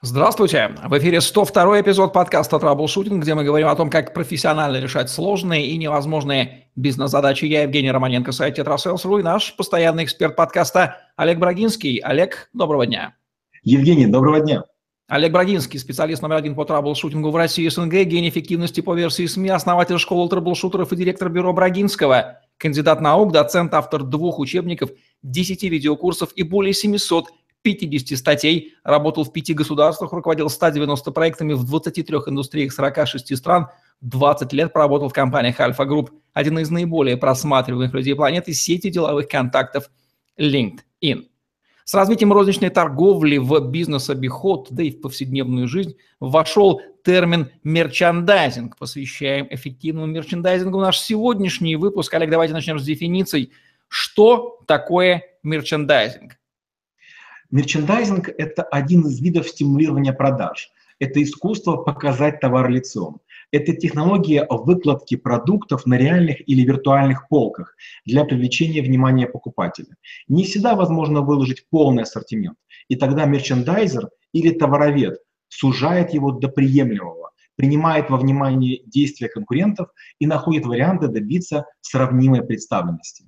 Здравствуйте! В эфире 102 эпизод подкаста «Траблшутинг», где мы говорим о том, как профессионально решать сложные и невозможные бизнес-задачи. Я Евгений Романенко, сайт «tetrasales.ru» и наш постоянный эксперт подкаста Олег Брагинский. Олег, доброго дня! Евгений, доброго дня! Олег Брагинский, специалист номер один по траблшутингу в России и СНГ, гений эффективности по версии СМИ, основатель школы траблшутеров и директор бюро Брагинского, кандидат наук, доцент, автор двух учебников, 10 видеокурсов и более 700 50 статей, работал в пяти государствах, руководил 190 проектами в 23 индустриях 46 стран, 20 лет проработал в компаниях Альфа Групп, один из наиболее просматриваемых людей планеты, сети деловых контактов LinkedIn. С развитием розничной торговли в бизнес-обиход, да и в повседневную жизнь вошел термин мерчандайзинг. Посвящаем эффективному мерчандайзингу наш сегодняшний выпуск. Олег, давайте начнем с дефиниций. Что такое мерчандайзинг? Мерчендайзинг – это один из видов стимулирования продаж. Это искусство показать товар лицом. Это технология выкладки продуктов на реальных или виртуальных полках для привлечения внимания покупателя. Не всегда возможно выложить полный ассортимент, и тогда мерчендайзер или товаровед сужает его до приемлемого, принимает во внимание действия конкурентов и находит варианты добиться сравнимой представленности.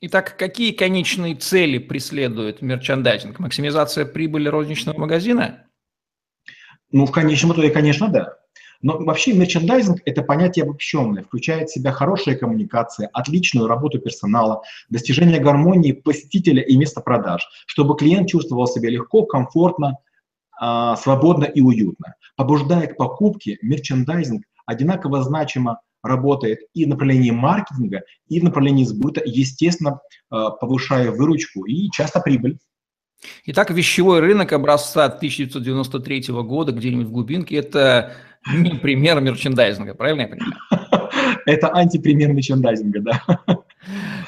Итак, какие конечные цели преследует мерчандайзинг? Максимизация прибыли розничного магазина? Ну, в конечном итоге, конечно, да. Но вообще мерчендайзинг – это понятие обобщенное, включает в себя хорошие коммуникации, отличную работу персонала, достижение гармонии посетителя и места продаж, чтобы клиент чувствовал себя легко, комфортно, а, свободно и уютно. Побуждая к покупке, мерчендайзинг одинаково значимо работает и в направлении маркетинга, и в направлении сбыта, естественно, э, повышая выручку и часто прибыль. Итак, вещевой рынок образца 1993 года где-нибудь в глубинке – это не пример мерчендайзинга, правильно я понимаю? Это антипример мерчендайзинга, да.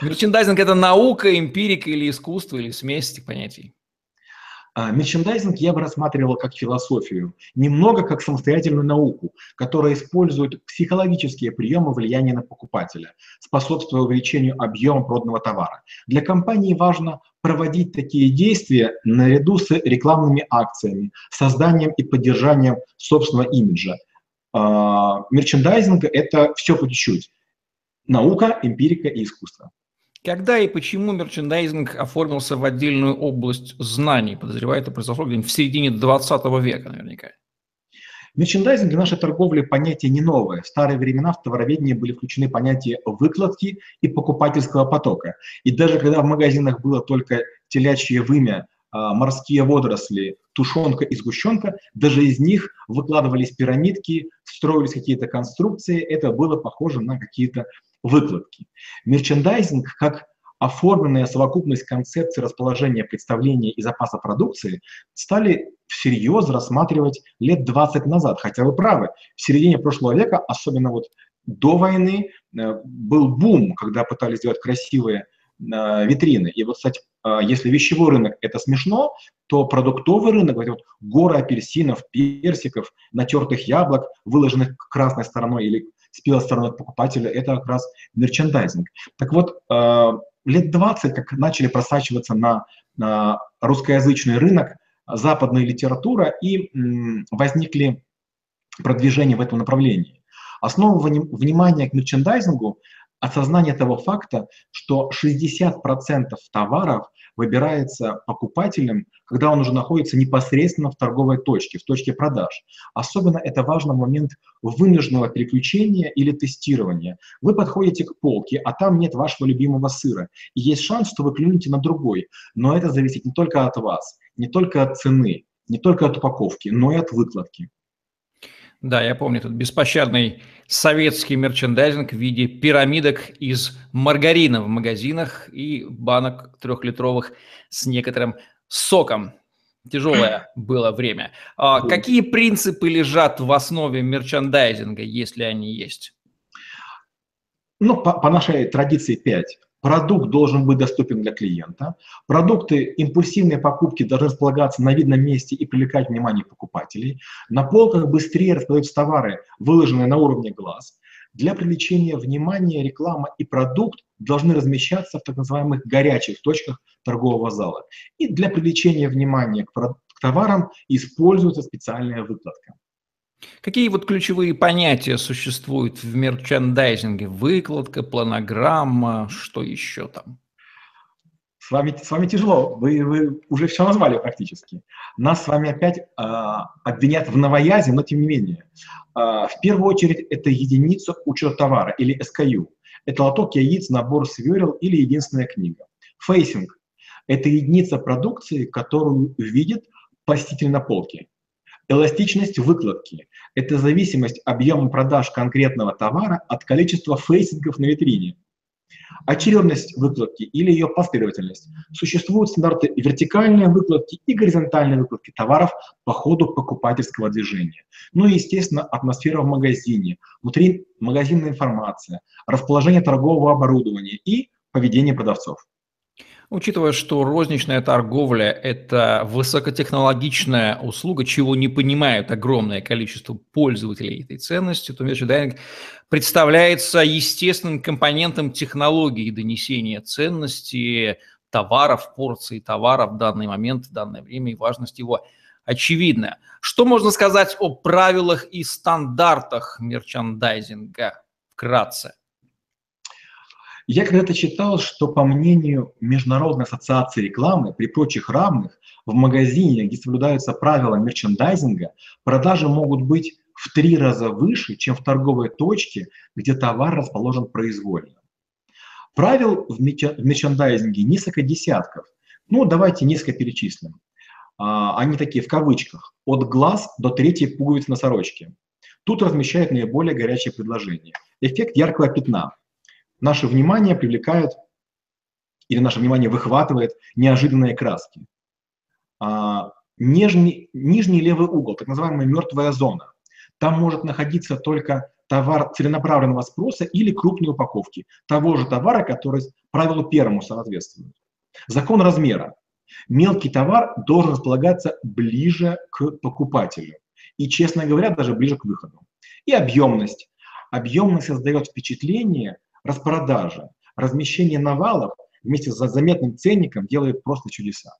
Мерчендайзинг – это наука, эмпирика или искусство, или смесь этих понятий? А, мерчендайзинг я бы рассматривал как философию, немного как самостоятельную науку, которая использует психологические приемы влияния на покупателя, способствуя увеличению объема проданного товара. Для компании важно проводить такие действия наряду с рекламными акциями, созданием и поддержанием собственного имиджа. А, мерчендайзинг – это все по чуть-чуть. Наука, эмпирика и искусство. Когда и почему мерчендайзинг оформился в отдельную область знаний? Подозреваю, это произошло где-нибудь в середине 20 века наверняка. Мерчендайзинг для нашей торговли понятие не новое. В старые времена в товароведении были включены понятия выкладки и покупательского потока. И даже когда в магазинах было только телячье вымя, а, морские водоросли, тушенка и сгущенка, даже из них выкладывались пирамидки, строились какие-то конструкции, это было похоже на какие-то выкладки. Мерчендайзинг как оформленная совокупность концепций расположения, представления и запаса продукции стали всерьез рассматривать лет 20 назад. Хотя вы правы, в середине прошлого века, особенно вот до войны, э, был бум, когда пытались сделать красивые витрины. И вот, кстати, э, если вещевой рынок – это смешно, то продуктовый рынок, вот, вот горы апельсинов, персиков, натертых яблок, выложенных красной стороной или с стороной покупателя, это как раз мерчендайзинг. Так вот, э, лет 20, как начали просачиваться на, русскоязычный рынок западная литература, и возникли продвижения в этом направлении. Основа внимания к мерчендайзингу – осознание того факта, что 60% товаров выбирается покупателем, когда он уже находится непосредственно в торговой точке, в точке продаж. Особенно это важно в момент вынужденного переключения или тестирования. Вы подходите к полке, а там нет вашего любимого сыра. И есть шанс, что вы клюнете на другой. Но это зависит не только от вас, не только от цены, не только от упаковки, но и от выкладки. Да, я помню этот беспощадный советский мерчендайзинг в виде пирамидок из маргарина в магазинах и банок трехлитровых с некоторым соком. Тяжелое было время. А какие принципы лежат в основе мерчендайзинга, если они есть? Ну, по, по нашей традиции 5. Продукт должен быть доступен для клиента. Продукты, импульсивные покупки должны располагаться на видном месте и привлекать внимание покупателей. На полках быстрее распродаются товары, выложенные на уровне глаз. Для привлечения внимания реклама и продукт должны размещаться в так называемых горячих точках торгового зала. И для привлечения внимания к товарам используется специальная выкладка. Какие вот ключевые понятия существуют в мерчендайзинге? Выкладка, планограмма, что еще там? С вами, с вами тяжело, вы, вы уже все назвали практически. Нас с вами опять э, обвинят в новоязе, но тем не менее. Э, в первую очередь это единица учета товара или SKU. Это лоток яиц, набор сверл или единственная книга. Фейсинг – это единица продукции, которую видит посетитель на полке. Эластичность выкладки – это зависимость объема продаж конкретного товара от количества фейсингов на витрине. Очередность выкладки или ее последовательность. Существуют стандарты вертикальной выкладки и горизонтальной выкладки товаров по ходу покупательского движения. Ну и, естественно, атмосфера в магазине, внутри магазинная информация, расположение торгового оборудования и поведение продавцов. Учитывая, что розничная торговля – это высокотехнологичная услуга, чего не понимают огромное количество пользователей этой ценностью, то мерчендайзинг представляется естественным компонентом технологии донесения ценности товаров, порции товара в данный момент, в данное время, и важность его очевидна. Что можно сказать о правилах и стандартах мерчендайзинга вкратце? Я когда-то читал, что по мнению Международной ассоциации рекламы, при прочих равных, в магазине, где соблюдаются правила мерчендайзинга, продажи могут быть в три раза выше, чем в торговой точке, где товар расположен произвольно. Правил в мерчендайзинге несколько десятков. Ну, давайте несколько перечислим. А, они такие в кавычках. От глаз до третьей пуговицы на сорочке. Тут размещают наиболее горячее предложение. Эффект яркого пятна наше внимание привлекает или наше внимание выхватывает неожиданные краски. А, нижний, нижний левый угол, так называемая мертвая зона. Там может находиться только товар целенаправленного спроса или крупные упаковки того же товара, который правилу первому соответствует. Закон размера. Мелкий товар должен располагаться ближе к покупателю. И, честно говоря, даже ближе к выходу. И объемность. Объемность создает впечатление, распродажа, размещение навалов вместе с заметным ценником делает просто чудеса.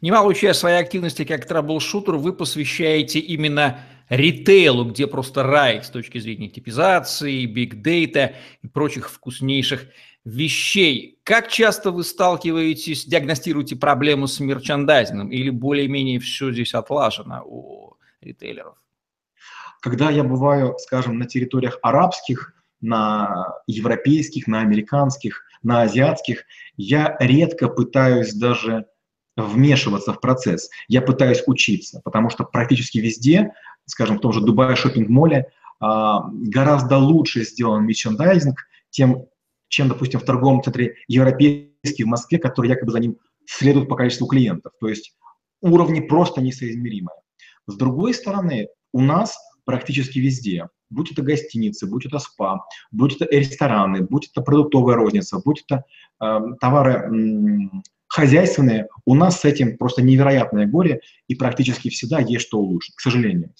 Немалую часть своей активности как траблшутер вы посвящаете именно ритейлу, где просто рай с точки зрения типизации, биг-дейта и прочих вкуснейших вещей. Как часто вы сталкиваетесь, диагностируете проблему с мерчандайзингом или более-менее все здесь отлажено у ритейлеров? Когда я бываю, скажем, на территориях арабских на европейских, на американских, на азиатских, я редко пытаюсь даже вмешиваться в процесс. Я пытаюсь учиться, потому что практически везде, скажем, в том же Дубае шопинг-моле, а, гораздо лучше сделан мерчендайзинг, тем, чем, допустим, в торговом центре европейский в Москве, который якобы за ним следует по количеству клиентов. То есть уровни просто несоизмеримые. С другой стороны, у нас практически везде будь это гостиницы, будь это спа, будь это рестораны, будь это продуктовая розница, будь это э, товары э, хозяйственные, у нас с этим просто невероятное горе, и практически всегда есть что улучшить, к сожалению.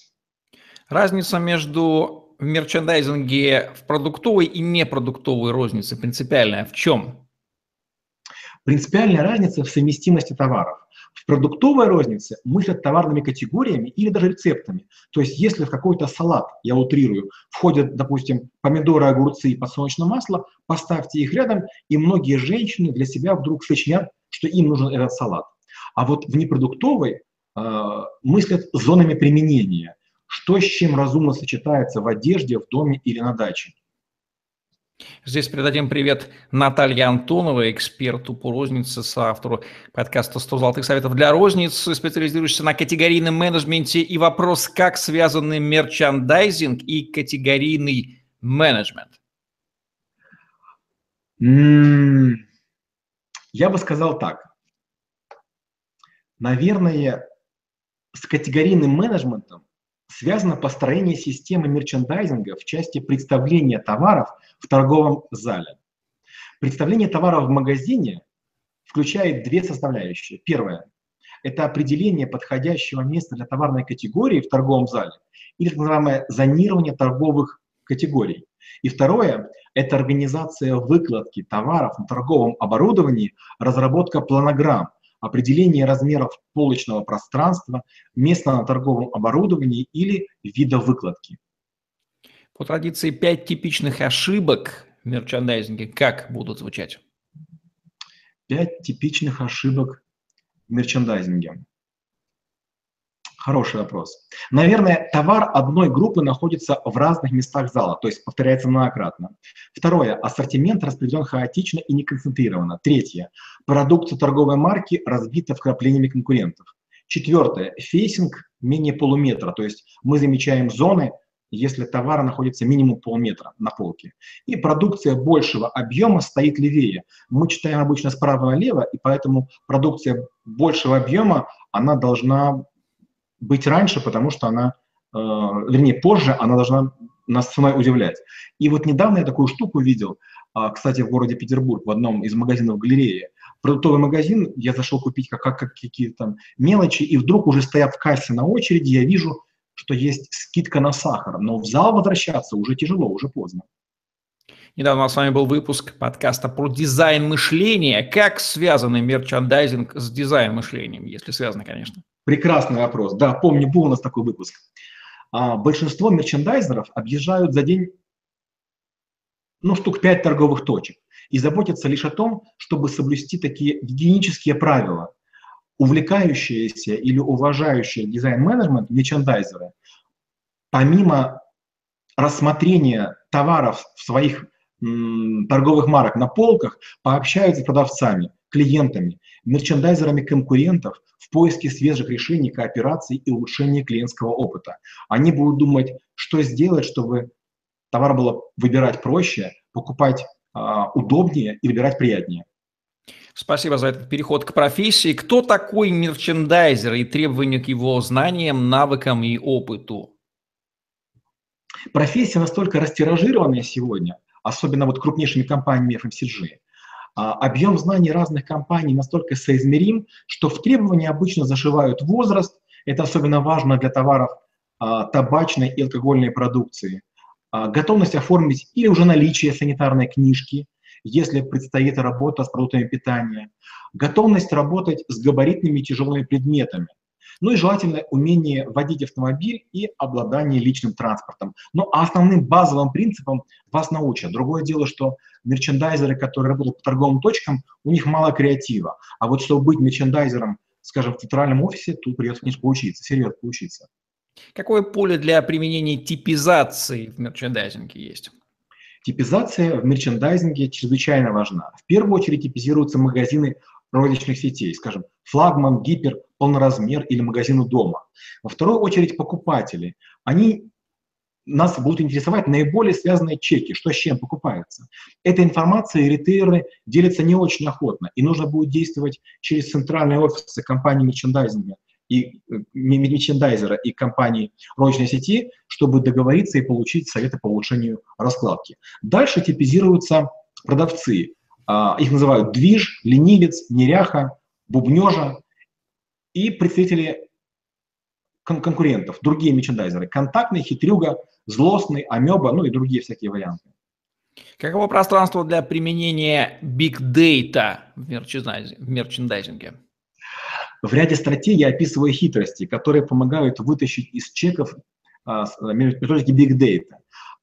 Разница между в мерчендайзинге в продуктовой и непродуктовой рознице принципиальная в чем? Принципиальная разница в совместимости товаров. В продуктовой рознице мыслят товарными категориями или даже рецептами. То есть если в какой-то салат, я утрирую, входят, допустим, помидоры, огурцы и подсолнечное масло, поставьте их рядом, и многие женщины для себя вдруг сочинят, что им нужен этот салат. А вот в непродуктовой э, мыслят зонами применения, что с чем разумно сочетается в одежде, в доме или на даче. Здесь передадим привет Наталье Антоновой, эксперту по рознице, соавтору подкаста «100 золотых советов для розницы», специализирующейся на категорийном менеджменте и вопрос, как связаны мерчандайзинг и категорийный менеджмент. Я бы сказал так. Наверное, с категорийным менеджментом связано построение системы мерчендайзинга в части представления товаров в торговом зале. Представление товаров в магазине включает две составляющие. Первое – это определение подходящего места для товарной категории в торговом зале или так называемое зонирование торговых категорий. И второе – это организация выкладки товаров на торговом оборудовании, разработка планограмм, определение размеров полочного пространства, места на торговом оборудовании или вида выкладки. По традиции, пять типичных ошибок в мерчандайзинге как будут звучать? Пять типичных ошибок в мерчандайзинге. Хороший вопрос. Наверное, товар одной группы находится в разных местах зала, то есть повторяется многократно. Второе. Ассортимент распределен хаотично и не концентрированно. Третье. Продукция торговой марки разбита вкраплениями конкурентов. Четвертое. Фейсинг менее полуметра, то есть мы замечаем зоны, если товар находится минимум полметра на полке. И продукция большего объема стоит левее. Мы читаем обычно справа налево, и поэтому продукция большего объема, она должна быть раньше, потому что она, э, вернее, позже она должна нас самой удивлять. И вот недавно я такую штуку видел, э, кстати, в городе Петербург, в одном из магазинов галереи. Продуктовый магазин, я зашел купить как, как какие-то там мелочи, и вдруг уже стоят в кассе на очереди, я вижу, что есть скидка на сахар, но в зал возвращаться уже тяжело, уже поздно. Недавно у нас с вами был выпуск подкаста про дизайн мышления. Как связаны мерчандайзинг с дизайн мышлением, если связаны, конечно? Прекрасный вопрос. Да, помню, был у нас такой выпуск. А, большинство мерчендайзеров объезжают за день ну, штук 5 торговых точек и заботятся лишь о том, чтобы соблюсти такие гигиенические правила. Увлекающиеся или уважающие дизайн-менеджмент мерчендайзеры, помимо рассмотрения товаров в своих торговых марок на полках, пообщаются с продавцами, клиентами, мерчендайзерами конкурентов поиске свежих решений, коопераций и улучшения клиентского опыта. Они будут думать, что сделать, чтобы товар было выбирать проще, покупать а, удобнее и выбирать приятнее. Спасибо за этот переход к профессии. Кто такой мерчендайзер и требования к его знаниям, навыкам и опыту? Профессия настолько растиражированная сегодня, особенно вот крупнейшими компаниями FMCG, объем знаний разных компаний настолько соизмерим, что в требования обычно зашивают возраст, это особенно важно для товаров а, табачной и алкогольной продукции, а, готовность оформить или уже наличие санитарной книжки, если предстоит работа с продуктами питания, готовность работать с габаритными тяжелыми предметами, ну и желательно умение водить автомобиль и обладание личным транспортом. Ну а основным базовым принципом вас научат. Другое дело, что мерчендайзеры, которые работают по торговым точкам, у них мало креатива. А вот чтобы быть мерчендайзером, скажем, в центральном офисе, тут придется, конечно, поучиться, серьезно поучиться. Какое поле для применения типизации в мерчендайзинге есть? Типизация в мерчендайзинге чрезвычайно важна. В первую очередь типизируются магазины розничных сетей, скажем, флагман, гипер, полноразмер или магазину дома. Во вторую очередь покупатели. Они нас будут интересовать наиболее связанные чеки, что с чем покупается. Эта информация ритейлеры делятся не очень охотно, и нужно будет действовать через центральные офисы компании мерчендайзинга и э, мерчендайзера и компании розничной сети, чтобы договориться и получить советы по улучшению раскладки. Дальше типизируются продавцы. А, их называют движ, ленивец, неряха, бубнежа и представители кон конкурентов, другие мерчендайзеры. Контактный, хитрюга, злостный, амеба, ну и другие всякие варианты. Каково пространство для применения Big Data в мерчендайзинге? В ряде статей я описываю хитрости, которые помогают вытащить из чеков а, методики Big Data.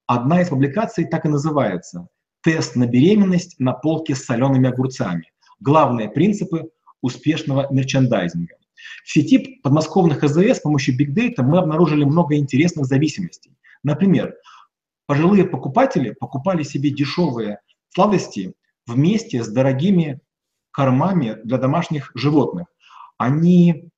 Одна из публикаций так и называется «Тест на беременность на полке с солеными огурцами. Главные принципы успешного мерчендайзинга». В сети подмосковных АЗС с помощью Big Data мы обнаружили много интересных зависимостей. Например, пожилые покупатели покупали себе дешевые сладости вместе с дорогими кормами для домашних животных. Они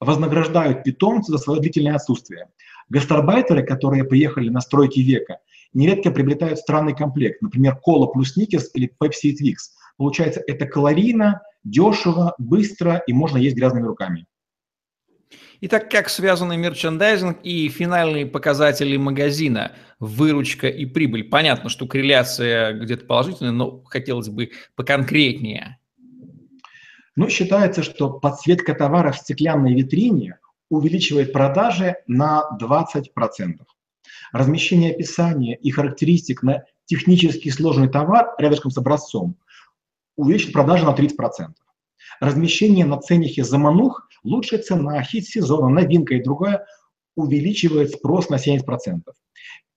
вознаграждают питомца за свое длительное отсутствие. Гастарбайтеры, которые приехали на стройки века, нередко приобретают странный комплект, например, кола плюс сникерс или пепси и твикс. Получается, это калорийно, дешево, быстро и можно есть грязными руками. Итак, как связаны мерчендайзинг и финальные показатели магазина, выручка и прибыль? Понятно, что корреляция где-то положительная, но хотелось бы поконкретнее. Ну, считается, что подсветка товара в стеклянной витрине увеличивает продажи на 20%. Размещение описания и характеристик на технически сложный товар рядышком с образцом увеличит продажи на 30%. Размещение на ценнике заманух, лучшая цена, хит сезона, новинка и другое увеличивает спрос на 70%.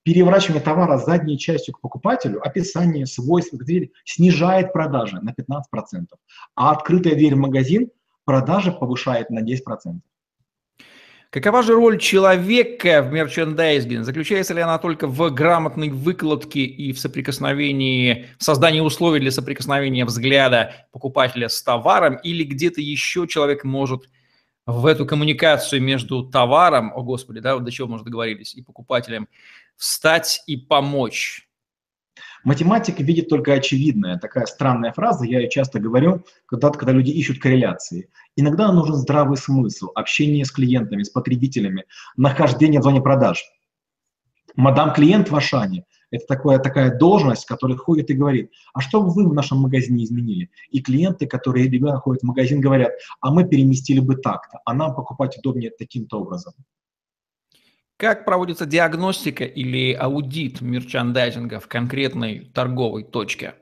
Переворачивание товара задней частью к покупателю, описание, свойства, снижает продажи на 15%, а открытая дверь в магазин продажи повышает на 10%. Какова же роль человека в мерчендайзинге? Заключается ли она только в грамотной выкладке и в соприкосновении, в создании условий для соприкосновения взгляда покупателя с товаром, или где-то еще человек может в эту коммуникацию между товаром, о господи, да, вот до чего мы уже договорились, и покупателем, встать и помочь? Математика видит только очевидное. Такая странная фраза, я ее часто говорю, когда, когда люди ищут корреляции. Иногда нужен здравый смысл, общение с клиентами, с потребителями, нахождение в зоне продаж. Мадам-клиент в Ашане – это такая, такая должность, которая ходит и говорит, а что бы вы в нашем магазине изменили? И клиенты, которые регулярно ходят в магазин, говорят, а мы переместили бы так-то, а нам покупать удобнее таким-то образом. Как проводится диагностика или аудит мерчандайзинга в конкретной торговой точке?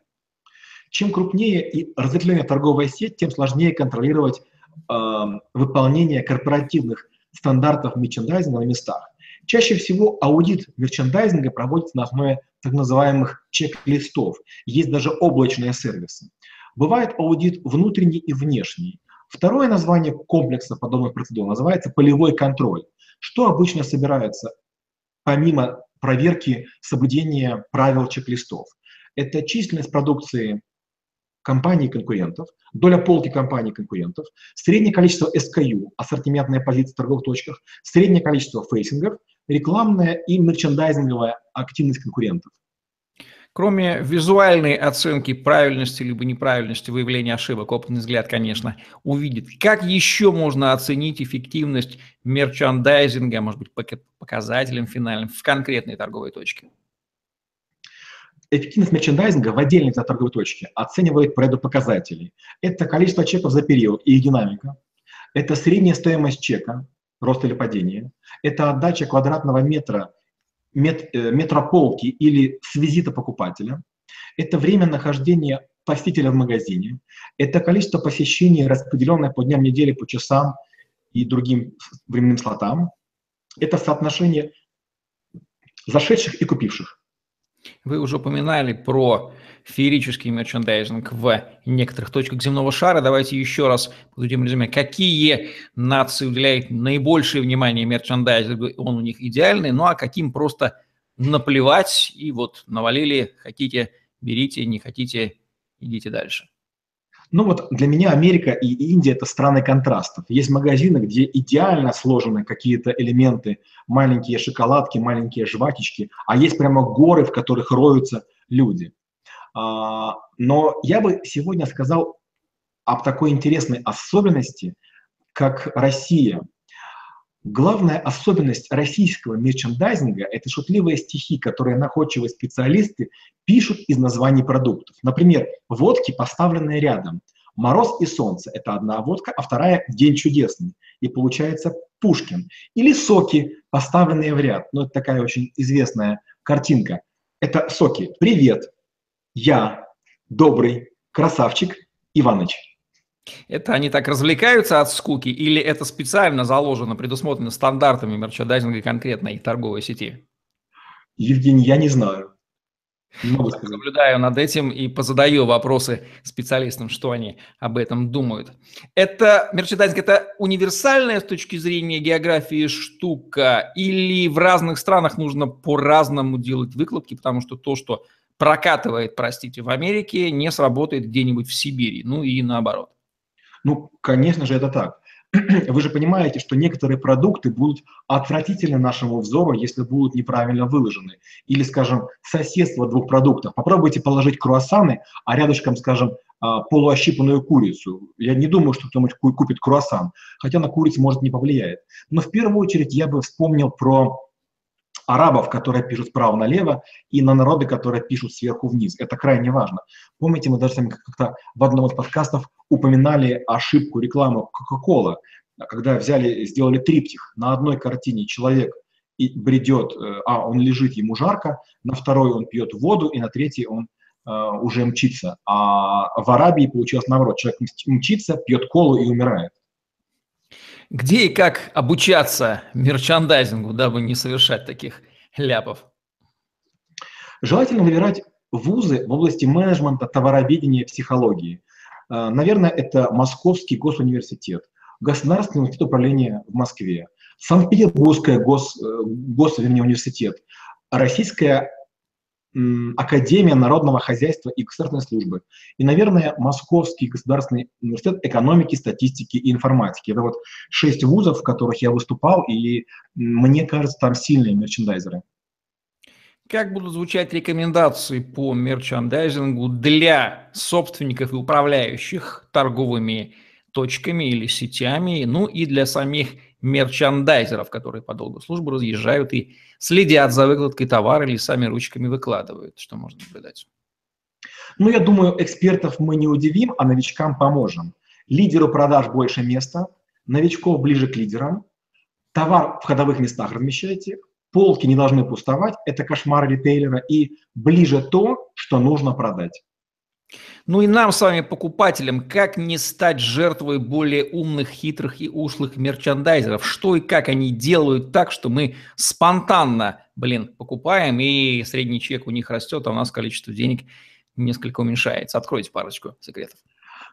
Чем крупнее и разветвленнее торговая сеть, тем сложнее контролировать э, выполнение корпоративных стандартов мерчендайзинга на местах. Чаще всего аудит мерчендайзинга проводится на основе так называемых чек-листов. Есть даже облачные сервисы. Бывает аудит внутренний и внешний. Второе название комплекса подобных процедур называется полевой контроль. Что обычно собирается помимо проверки соблюдения правил чек-листов? Это численность продукции компаний-конкурентов, доля полки компаний-конкурентов, среднее количество SKU, ассортиментная позиция в торговых точках, среднее количество фейсингов, рекламная и мерчендайзинговая активность конкурентов. Кроме визуальной оценки правильности либо неправильности выявления ошибок, опытный взгляд, конечно, увидит. Как еще можно оценить эффективность мерчандайзинга, может быть, показателем финальным в конкретной торговой точке? Эффективность мерчендайзинга в отдельной торговой точке оценивает по ряду показателей. Это количество чеков за период и их динамика. Это средняя стоимость чека, рост или падение. Это отдача квадратного метра мет, э, метрополки или с визита покупателя. Это время нахождения посетителя в магазине. Это количество посещений, распределенное по дням недели, по часам и другим временным слотам. Это соотношение зашедших и купивших. Вы уже упоминали про феерический мерчендайзинг в некоторых точках земного шара. Давайте еще раз подведем резюме. Какие нации уделяют наибольшее внимание мерчендайзингу? Он у них идеальный, ну а каким просто наплевать и вот навалили, хотите, берите, не хотите, идите дальше. Ну вот для меня Америка и Индия – это страны контрастов. Есть магазины, где идеально сложены какие-то элементы, маленькие шоколадки, маленькие жвачечки, а есть прямо горы, в которых роются люди. А, но я бы сегодня сказал об такой интересной особенности, как Россия. Главная особенность российского мерчендайзинга – это шутливые стихи, которые находчивые специалисты пишут из названий продуктов. Например, водки, поставленные рядом. «Мороз и солнце» – это одна водка, а вторая «День чудесный». И получается Пушкин. Или соки, поставленные в ряд. Ну, это такая очень известная картинка. Это соки. «Привет», «Я», «Добрый», «Красавчик», «Иваныч». Это они так развлекаются от скуки или это специально заложено, предусмотрено стандартами мерчендайзинга конкретной торговой сети? Евгений, я не знаю. Не могу сказать. Наблюдаю над этим и позадаю вопросы специалистам, что они об этом думают. Это мерчендайзинг, это универсальная с точки зрения географии штука или в разных странах нужно по-разному делать выкладки, потому что то, что прокатывает, простите, в Америке, не сработает где-нибудь в Сибири, ну и наоборот. Ну, конечно же, это так. Вы же понимаете, что некоторые продукты будут отвратительны нашему взору, если будут неправильно выложены. Или, скажем, соседство двух продуктов. Попробуйте положить круассаны, а рядышком, скажем, а, полуощипанную курицу. Я не думаю, что кто-нибудь купит круассан, хотя на курицу, может, не повлияет. Но в первую очередь я бы вспомнил про арабов, которые пишут справа налево, и на народы, которые пишут сверху вниз. Это крайне важно. Помните, мы даже сами как-то в одном из подкастов упоминали ошибку рекламы Coca-Cola, когда взяли, сделали триптих. На одной картине человек и бредет, э, а он лежит, ему жарко, на второй он пьет воду, и на третьей он уже мчится. А в Арабии получилось наоборот. Человек мчится, пьет колу и умирает. Где и как обучаться мерчандайзингу, дабы не совершать таких ляпов? Желательно выбирать вузы в области менеджмента, товароведения, психологии. А, наверное, это Московский госуниверситет, Государственный университет управления в Москве, Санкт-Петербургская гос, э, гос, Российская Академия народного хозяйства и государственной службы. И, наверное, Московский государственный университет экономики, статистики и информатики. Это вот шесть вузов, в которых я выступал, и мне кажется, там сильные мерчендайзеры. Как будут звучать рекомендации по мерчандайзингу для собственников и управляющих торговыми точками или сетями, ну и для самих мерчандайзеров, которые по долгу службы разъезжают и следят за выкладкой товара или сами ручками выкладывают, что можно наблюдать? Ну, я думаю, экспертов мы не удивим, а новичкам поможем. Лидеру продаж больше места, новичков ближе к лидерам, товар в ходовых местах размещайте, полки не должны пустовать, это кошмар ритейлера, и ближе то, что нужно продать. Ну и нам с вами, покупателям, как не стать жертвой более умных, хитрых и ушлых мерчандайзеров? Что и как они делают так, что мы спонтанно, блин, покупаем, и средний чек у них растет, а у нас количество денег несколько уменьшается. Откройте парочку секретов.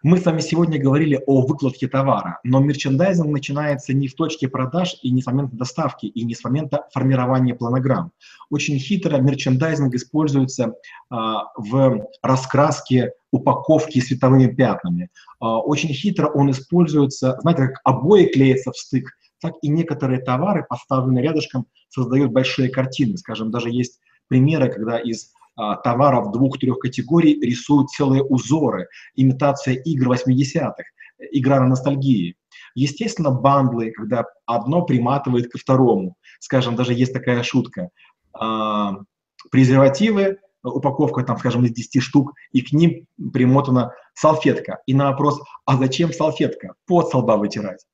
Мы с вами сегодня говорили о выкладке товара, но мерчендайзинг начинается не в точке продаж и не с момента доставки, и не с момента формирования планограмм. Очень хитро мерчендайзинг используется а, в раскраске упаковки световыми пятнами. А, очень хитро он используется, знаете, как обои клеятся в стык, так и некоторые товары, поставленные рядышком, создают большие картины. Скажем, даже есть примеры, когда из товаров двух-трех категорий рисуют целые узоры, имитация игр 80-х, игра на ностальгии. Естественно, бандлы, когда одно приматывает ко второму. Скажем, даже есть такая шутка. А, презервативы, упаковка, там, скажем, из 10 штук, и к ним примотана салфетка. И на вопрос, а зачем салфетка? Под солба вытирать.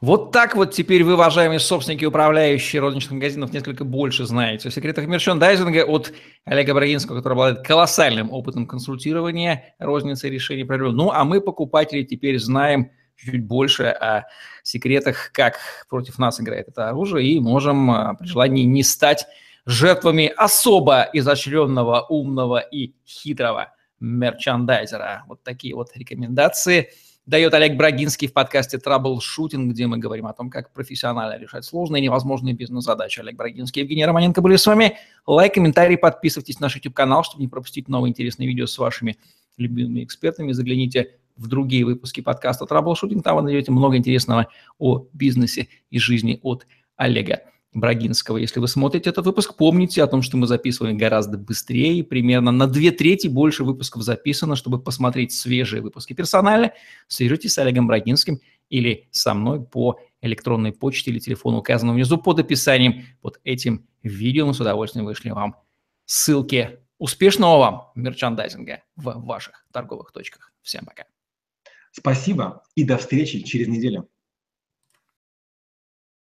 Вот так вот теперь вы, уважаемые собственники управляющие розничных магазинов, несколько больше знаете о секретах мерчендайзинга от Олега Брагинского, который обладает колоссальным опытом консультирования розницы и решения проблем. Ну, а мы, покупатели, теперь знаем чуть больше о секретах, как против нас играет это оружие, и можем а, при желании не стать жертвами особо изощренного, умного и хитрого мерчандайзера. Вот такие вот рекомендации – дает Олег Брагинский в подкасте «Траблшутинг», где мы говорим о том, как профессионально решать сложные и невозможные бизнес-задачи. Олег Брагинский и Евгений Романенко были с вами. Лайк, комментарий, подписывайтесь на наш YouTube-канал, чтобы не пропустить новые интересные видео с вашими любимыми экспертами. Загляните в другие выпуски подкаста «Траблшутинг». Там вы найдете много интересного о бизнесе и жизни от Олега Брагинского. Если вы смотрите этот выпуск, помните о том, что мы записываем гораздо быстрее, примерно на две трети больше выпусков записано, чтобы посмотреть свежие выпуски персонально. Свяжитесь с Олегом Брагинским или со мной по электронной почте или телефону, указанному внизу под описанием под этим видео. Мы с удовольствием вышлем вам ссылки. Успешного вам мерчандайзинга в ваших торговых точках. Всем пока. Спасибо и до встречи через неделю.